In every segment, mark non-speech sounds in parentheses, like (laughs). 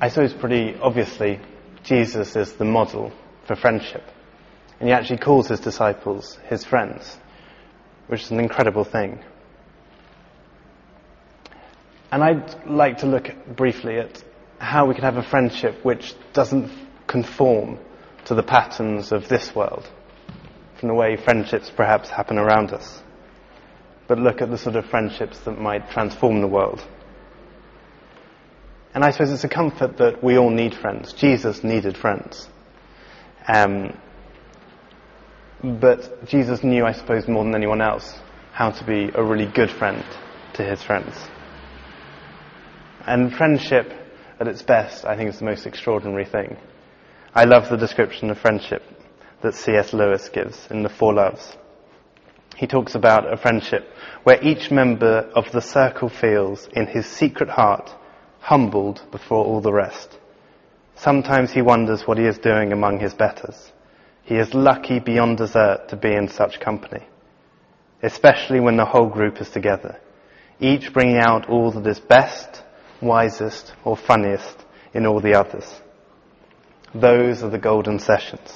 I suppose pretty obviously, Jesus is the model for friendship. And he actually calls his disciples his friends, which is an incredible thing. And I'd like to look briefly at how we can have a friendship which doesn't conform to the patterns of this world, from the way friendships perhaps happen around us, but look at the sort of friendships that might transform the world. And I suppose it's a comfort that we all need friends. Jesus needed friends. Um, but Jesus knew, I suppose, more than anyone else, how to be a really good friend to his friends. And friendship, at its best, I think is the most extraordinary thing. I love the description of friendship that C.S. Lewis gives in The Four Loves. He talks about a friendship where each member of the circle feels in his secret heart humbled before all the rest. Sometimes he wonders what he is doing among his betters. He is lucky beyond desert to be in such company, especially when the whole group is together, each bringing out all that is best, wisest, or funniest in all the others. Those are the golden sessions.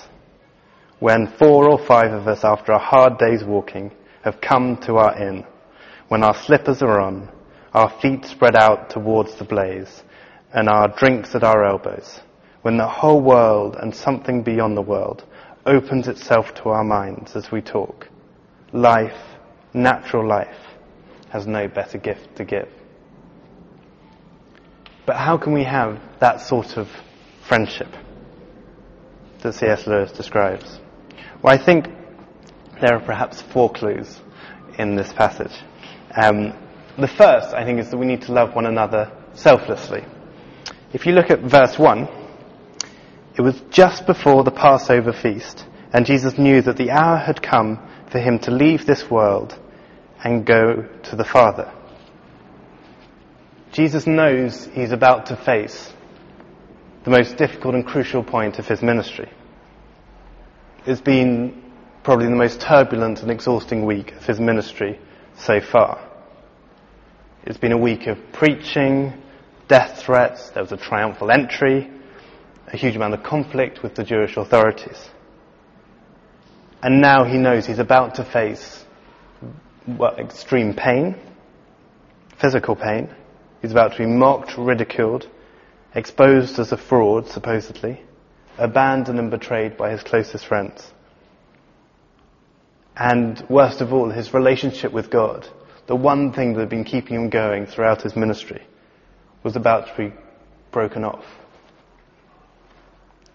When four or five of us, after a hard day's walking, have come to our inn, when our slippers are on, our feet spread out towards the blaze, and our drinks at our elbows, when the whole world and something beyond the world opens itself to our minds as we talk. Life, natural life, has no better gift to give. But how can we have that sort of friendship that C.S. Lewis describes? Well, I think there are perhaps four clues in this passage. Um, the first, I think, is that we need to love one another selflessly. If you look at verse 1, it was just before the Passover feast, and Jesus knew that the hour had come for him to leave this world and go to the Father. Jesus knows he's about to face the most difficult and crucial point of his ministry. It's been probably the most turbulent and exhausting week of his ministry so far. It's been a week of preaching, death threats, there was a triumphal entry, a huge amount of conflict with the Jewish authorities. And now he knows he's about to face well, extreme pain, physical pain. He's about to be mocked, ridiculed, exposed as a fraud, supposedly, abandoned and betrayed by his closest friends. And worst of all, his relationship with God the one thing that had been keeping him going throughout his ministry was about to be broken off.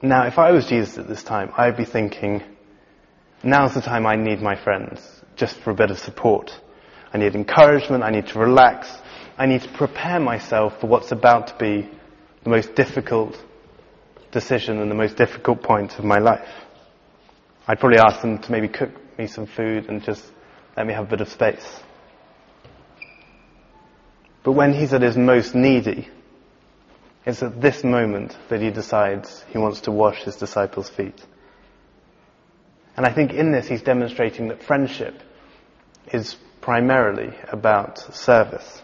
Now, if I was Jesus at this time, I'd be thinking, now's the time I need my friends, just for a bit of support. I need encouragement, I need to relax, I need to prepare myself for what's about to be the most difficult decision and the most difficult point of my life. I'd probably ask them to maybe cook me some food and just let me have a bit of space. But when he's at his most needy, it's at this moment that he decides he wants to wash his disciples' feet. And I think in this he's demonstrating that friendship is primarily about service.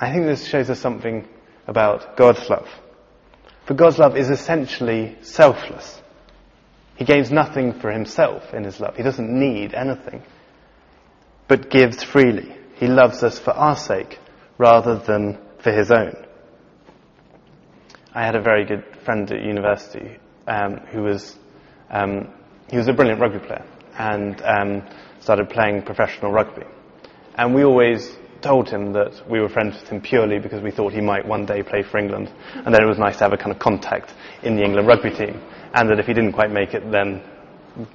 I think this shows us something about God's love. For God's love is essentially selfless. He gains nothing for himself in his love. He doesn't need anything, but gives freely. He loves us for our sake rather than for his own. I had a very good friend at university um, who was um, he was a brilliant rugby player and um, started playing professional rugby. And we always told him that we were friends with him purely because we thought he might one day play for England, and then it was nice to have a kind of contact in the England rugby team, and that if he didn't quite make it, then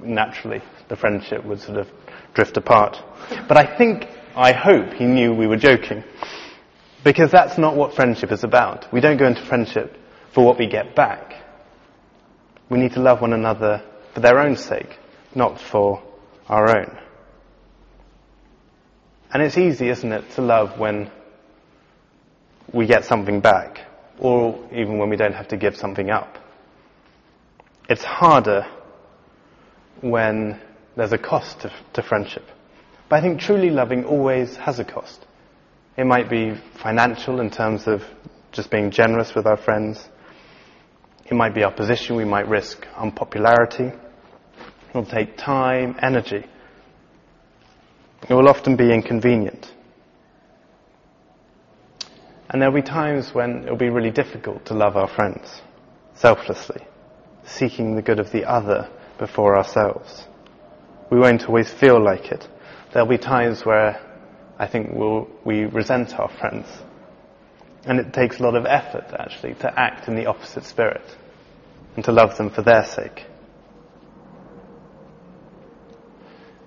naturally the friendship would sort of drift apart. But I think I hope he knew we were joking. Because that's not what friendship is about. We don't go into friendship for what we get back. We need to love one another for their own sake, not for our own. And it's easy, isn't it, to love when we get something back, or even when we don't have to give something up. It's harder when there's a cost to, to friendship. But I think truly loving always has a cost. It might be financial in terms of just being generous with our friends. It might be our position, we might risk unpopularity. It will take time, energy. It will often be inconvenient. And there'll be times when it'll be really difficult to love our friends selflessly, seeking the good of the other before ourselves. We won't always feel like it. There'll be times where I think we'll, we resent our friends. And it takes a lot of effort, actually, to act in the opposite spirit and to love them for their sake.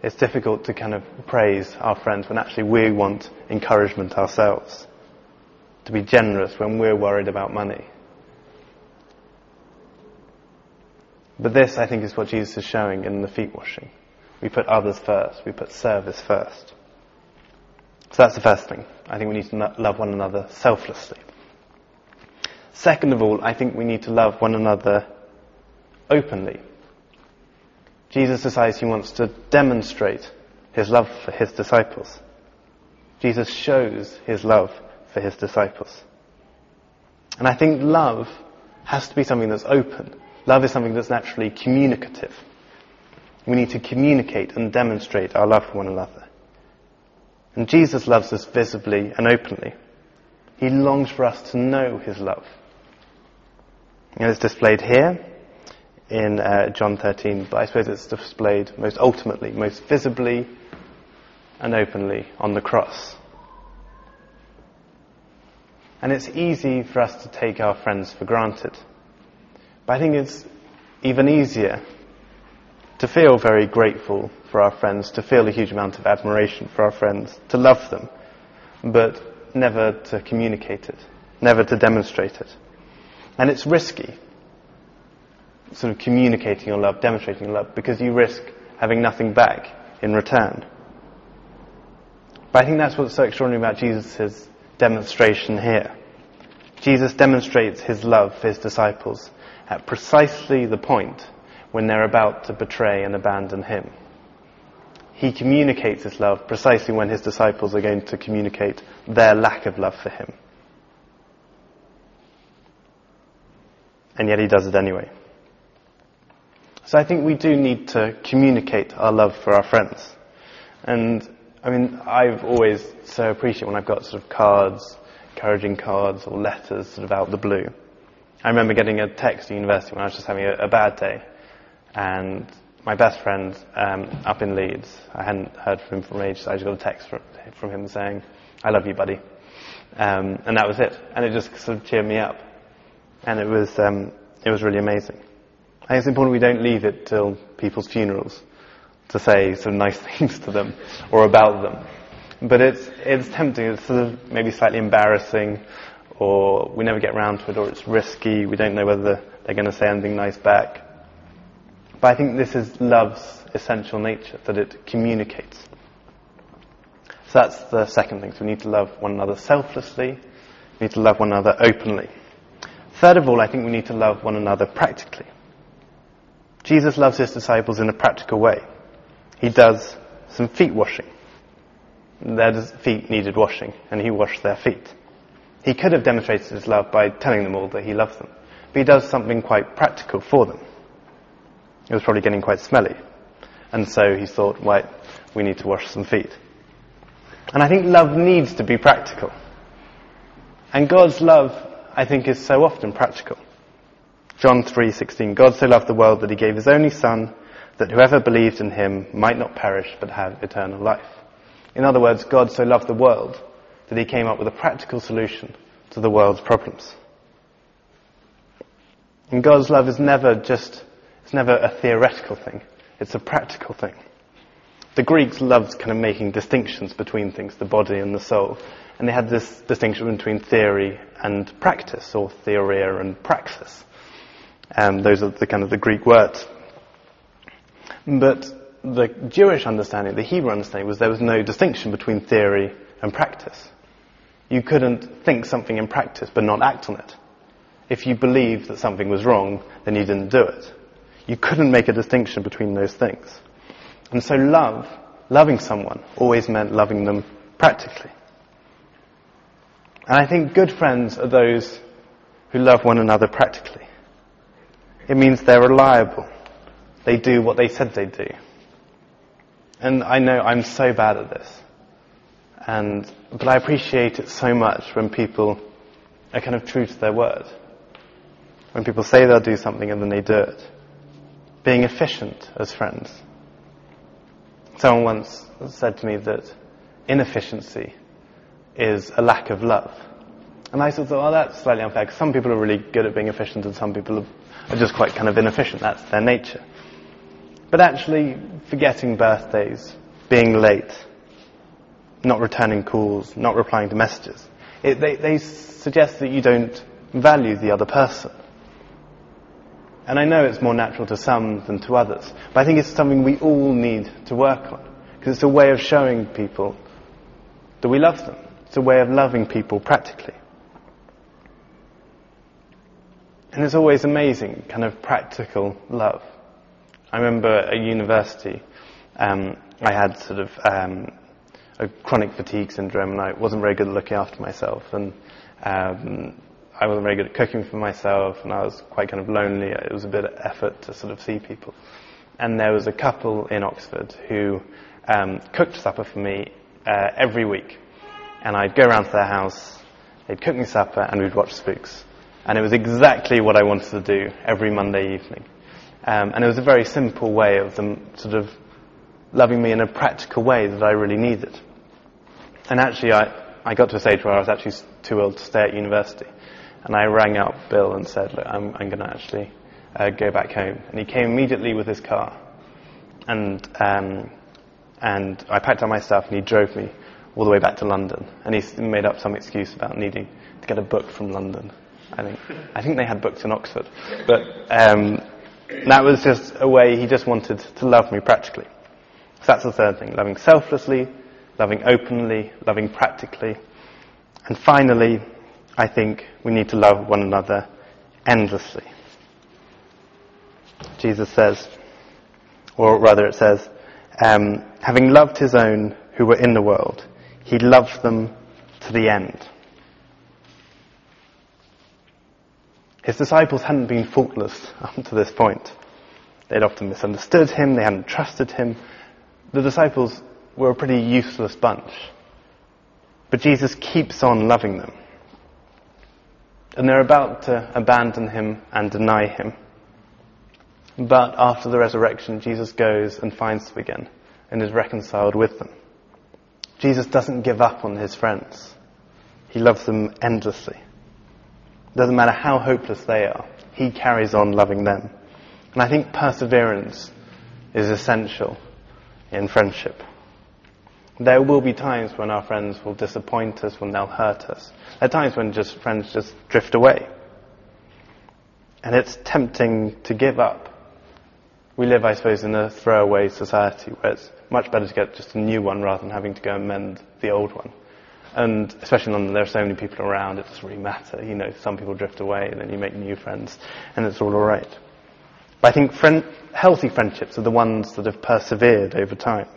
It's difficult to kind of praise our friends when actually we want encouragement ourselves. To be generous when we're worried about money. But this, I think, is what Jesus is showing in the feet washing. We put others first. We put service first. So that's the first thing. I think we need to love one another selflessly. Second of all, I think we need to love one another openly. Jesus decides he wants to demonstrate his love for his disciples. Jesus shows his love for his disciples. And I think love has to be something that's open. Love is something that's naturally communicative. We need to communicate and demonstrate our love for one another. And Jesus loves us visibly and openly. He longs for us to know his love. And it's displayed here in uh, John 13, but I suppose it's displayed most ultimately, most visibly and openly on the cross. And it's easy for us to take our friends for granted. But I think it's even easier to feel very grateful for our friends, to feel a huge amount of admiration for our friends, to love them, but never to communicate it, never to demonstrate it. And it's risky, sort of communicating your love, demonstrating your love, because you risk having nothing back in return. But I think that's what's so extraordinary about Jesus' demonstration here. Jesus demonstrates his love for his disciples at precisely the point when they're about to betray and abandon him. He communicates his love precisely when his disciples are going to communicate their lack of love for him. And yet he does it anyway. So I think we do need to communicate our love for our friends. And I mean, I've always so appreciated when I've got sort of cards, encouraging cards or letters sort of out the blue. I remember getting a text at university when I was just having a, a bad day and my best friend um, up in Leeds, I hadn't heard from him for ages. I just got a text from, from him saying, "I love you, buddy," um, and that was it. And it just sort of cheered me up, and it was um, it was really amazing. I think it's important we don't leave it till people's funerals to say some nice (laughs) things to them or about them. But it's it's tempting. It's sort of maybe slightly embarrassing, or we never get around to it, or it's risky. We don't know whether they're going to say anything nice back. But I think this is love's essential nature, that it communicates. So that's the second thing. So we need to love one another selflessly. We need to love one another openly. Third of all, I think we need to love one another practically. Jesus loves his disciples in a practical way. He does some feet washing. Their feet needed washing, and he washed their feet. He could have demonstrated his love by telling them all that he loves them, but he does something quite practical for them. It was probably getting quite smelly. And so he thought, right, we need to wash some feet. And I think love needs to be practical. And God's love, I think, is so often practical. John 3:16 God so loved the world that he gave his only son that whoever believed in him might not perish but have eternal life. In other words, God so loved the world that he came up with a practical solution to the world's problems. And God's love is never just it's never a theoretical thing. It's a practical thing. The Greeks loved kind of making distinctions between things, the body and the soul. And they had this distinction between theory and practice, or theoria and praxis. Um, those are the kind of the Greek words. But the Jewish understanding, the Hebrew understanding, was there was no distinction between theory and practice. You couldn't think something in practice but not act on it. If you believed that something was wrong, then you didn't do it. You couldn't make a distinction between those things. And so love, loving someone, always meant loving them practically. And I think good friends are those who love one another practically. It means they're reliable. They do what they said they'd do. And I know I'm so bad at this. And, but I appreciate it so much when people are kind of true to their word. When people say they'll do something and then they do it. Being efficient as friends. Someone once said to me that inefficiency is a lack of love. And I sort of thought, oh, that's slightly unfair, because some people are really good at being efficient and some people are just quite kind of inefficient. That's their nature. But actually, forgetting birthdays, being late, not returning calls, not replying to messages, it, they, they suggest that you don't value the other person. And I know it's more natural to some than to others, but I think it's something we all need to work on, because it's a way of showing people that we love them. It's a way of loving people practically. And it's always amazing, kind of practical love. I remember at university, um, I had sort of um, a chronic fatigue syndrome, and I wasn't very good at looking after myself, and um, I wasn't very good at cooking for myself, and I was quite kind of lonely. It was a bit of effort to sort of see people. And there was a couple in Oxford who um, cooked supper for me uh, every week and I'd go around to their house, they'd cook me supper, and we'd watch Spooks. And it was exactly what I wanted to do every Monday evening. Um, and it was a very simple way of them sort of loving me in a practical way that I really needed. And actually, I, I got to a stage where I was actually too old to stay at university. And I rang up Bill and said, look, I'm, I'm going to actually uh, go back home. And he came immediately with his car. And, um, and I packed up my stuff and he drove me all the way back to London. And he made up some excuse about needing to get a book from London. I think, I think they had books in Oxford. But um, that was just a way he just wanted to love me practically. So that's the third thing. Loving selflessly, loving openly, loving practically. And finally, I think we need to love one another endlessly. Jesus says, or rather it says, um, having loved his own who were in the world, he loved them to the end. His disciples hadn't been faultless (laughs) up to this point. They'd often misunderstood him, they hadn't trusted him. The disciples were a pretty useless bunch. But Jesus keeps on loving them. And they're about to abandon him and deny him. But after the resurrection, Jesus goes and finds them again and is reconciled with them. Jesus doesn't give up on his friends. He loves them endlessly. Doesn't matter how hopeless they are, he carries on loving them. And I think perseverance is essential in friendship. There will be times when our friends will disappoint us, when they'll hurt us. There are times when just friends just drift away. And it's tempting to give up. We live, I suppose, in a throwaway society where it's much better to get just a new one rather than having to go and mend the old one. And especially in London, there are so many people around, it doesn't really matter. You know, some people drift away and then you make new friends and it's all alright. But I think friend, healthy friendships are the ones that have persevered over time.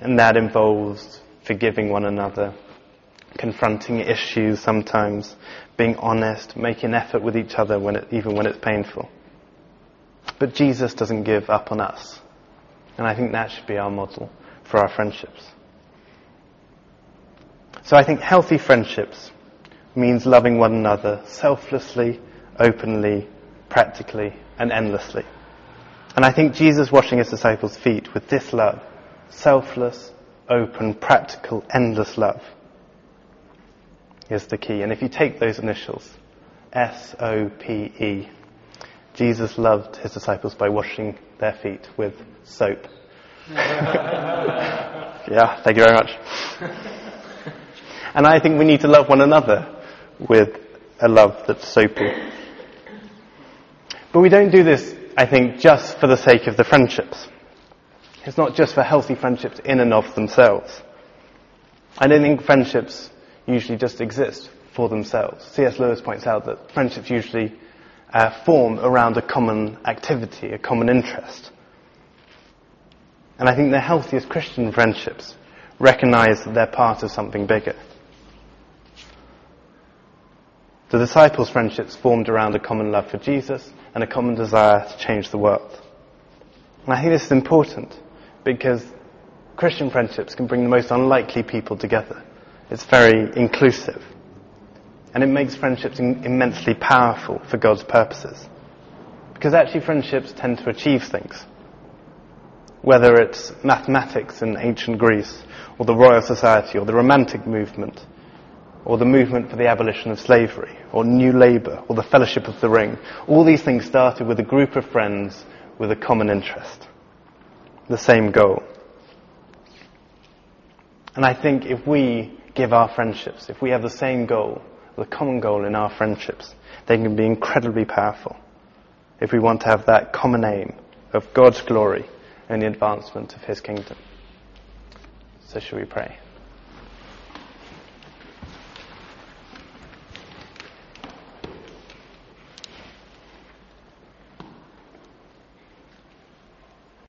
And that involves forgiving one another, confronting issues sometimes, being honest, making effort with each other when it, even when it's painful. But Jesus doesn't give up on us. And I think that should be our model for our friendships. So I think healthy friendships means loving one another selflessly, openly, practically, and endlessly. And I think Jesus washing his disciples' feet with this love, selfless, open, practical, endless love, is the key. And if you take those initials, S-O-P-E, Jesus loved his disciples by washing their feet with soap. (laughs) yeah, thank you very much. And I think we need to love one another with a love that's soapy. But we don't do this, I think, just for the sake of the friendships. It's not just for healthy friendships in and of themselves. I don't think friendships usually just exist for themselves. C.S. Lewis points out that friendships usually uh, form around a common activity, a common interest. And I think the healthiest Christian friendships recognize that they're part of something bigger. The disciples' friendships formed around a common love for Jesus and a common desire to change the world. And I think this is important because Christian friendships can bring the most unlikely people together. It's very inclusive. And it makes friendships immensely powerful for God's purposes. Because actually friendships tend to achieve things. Whether it's mathematics in ancient Greece, or the Royal Society, or the Romantic movement, or the movement for the abolition of slavery, or New Labour, or the Fellowship of the Ring. All these things started with a group of friends with a common interest. The same goal. And I think if we give our friendships, if we have the same goal, the common goal in our friendships, they can be incredibly powerful. If we want to have that common aim of God's glory and the advancement of His kingdom. So shall we pray?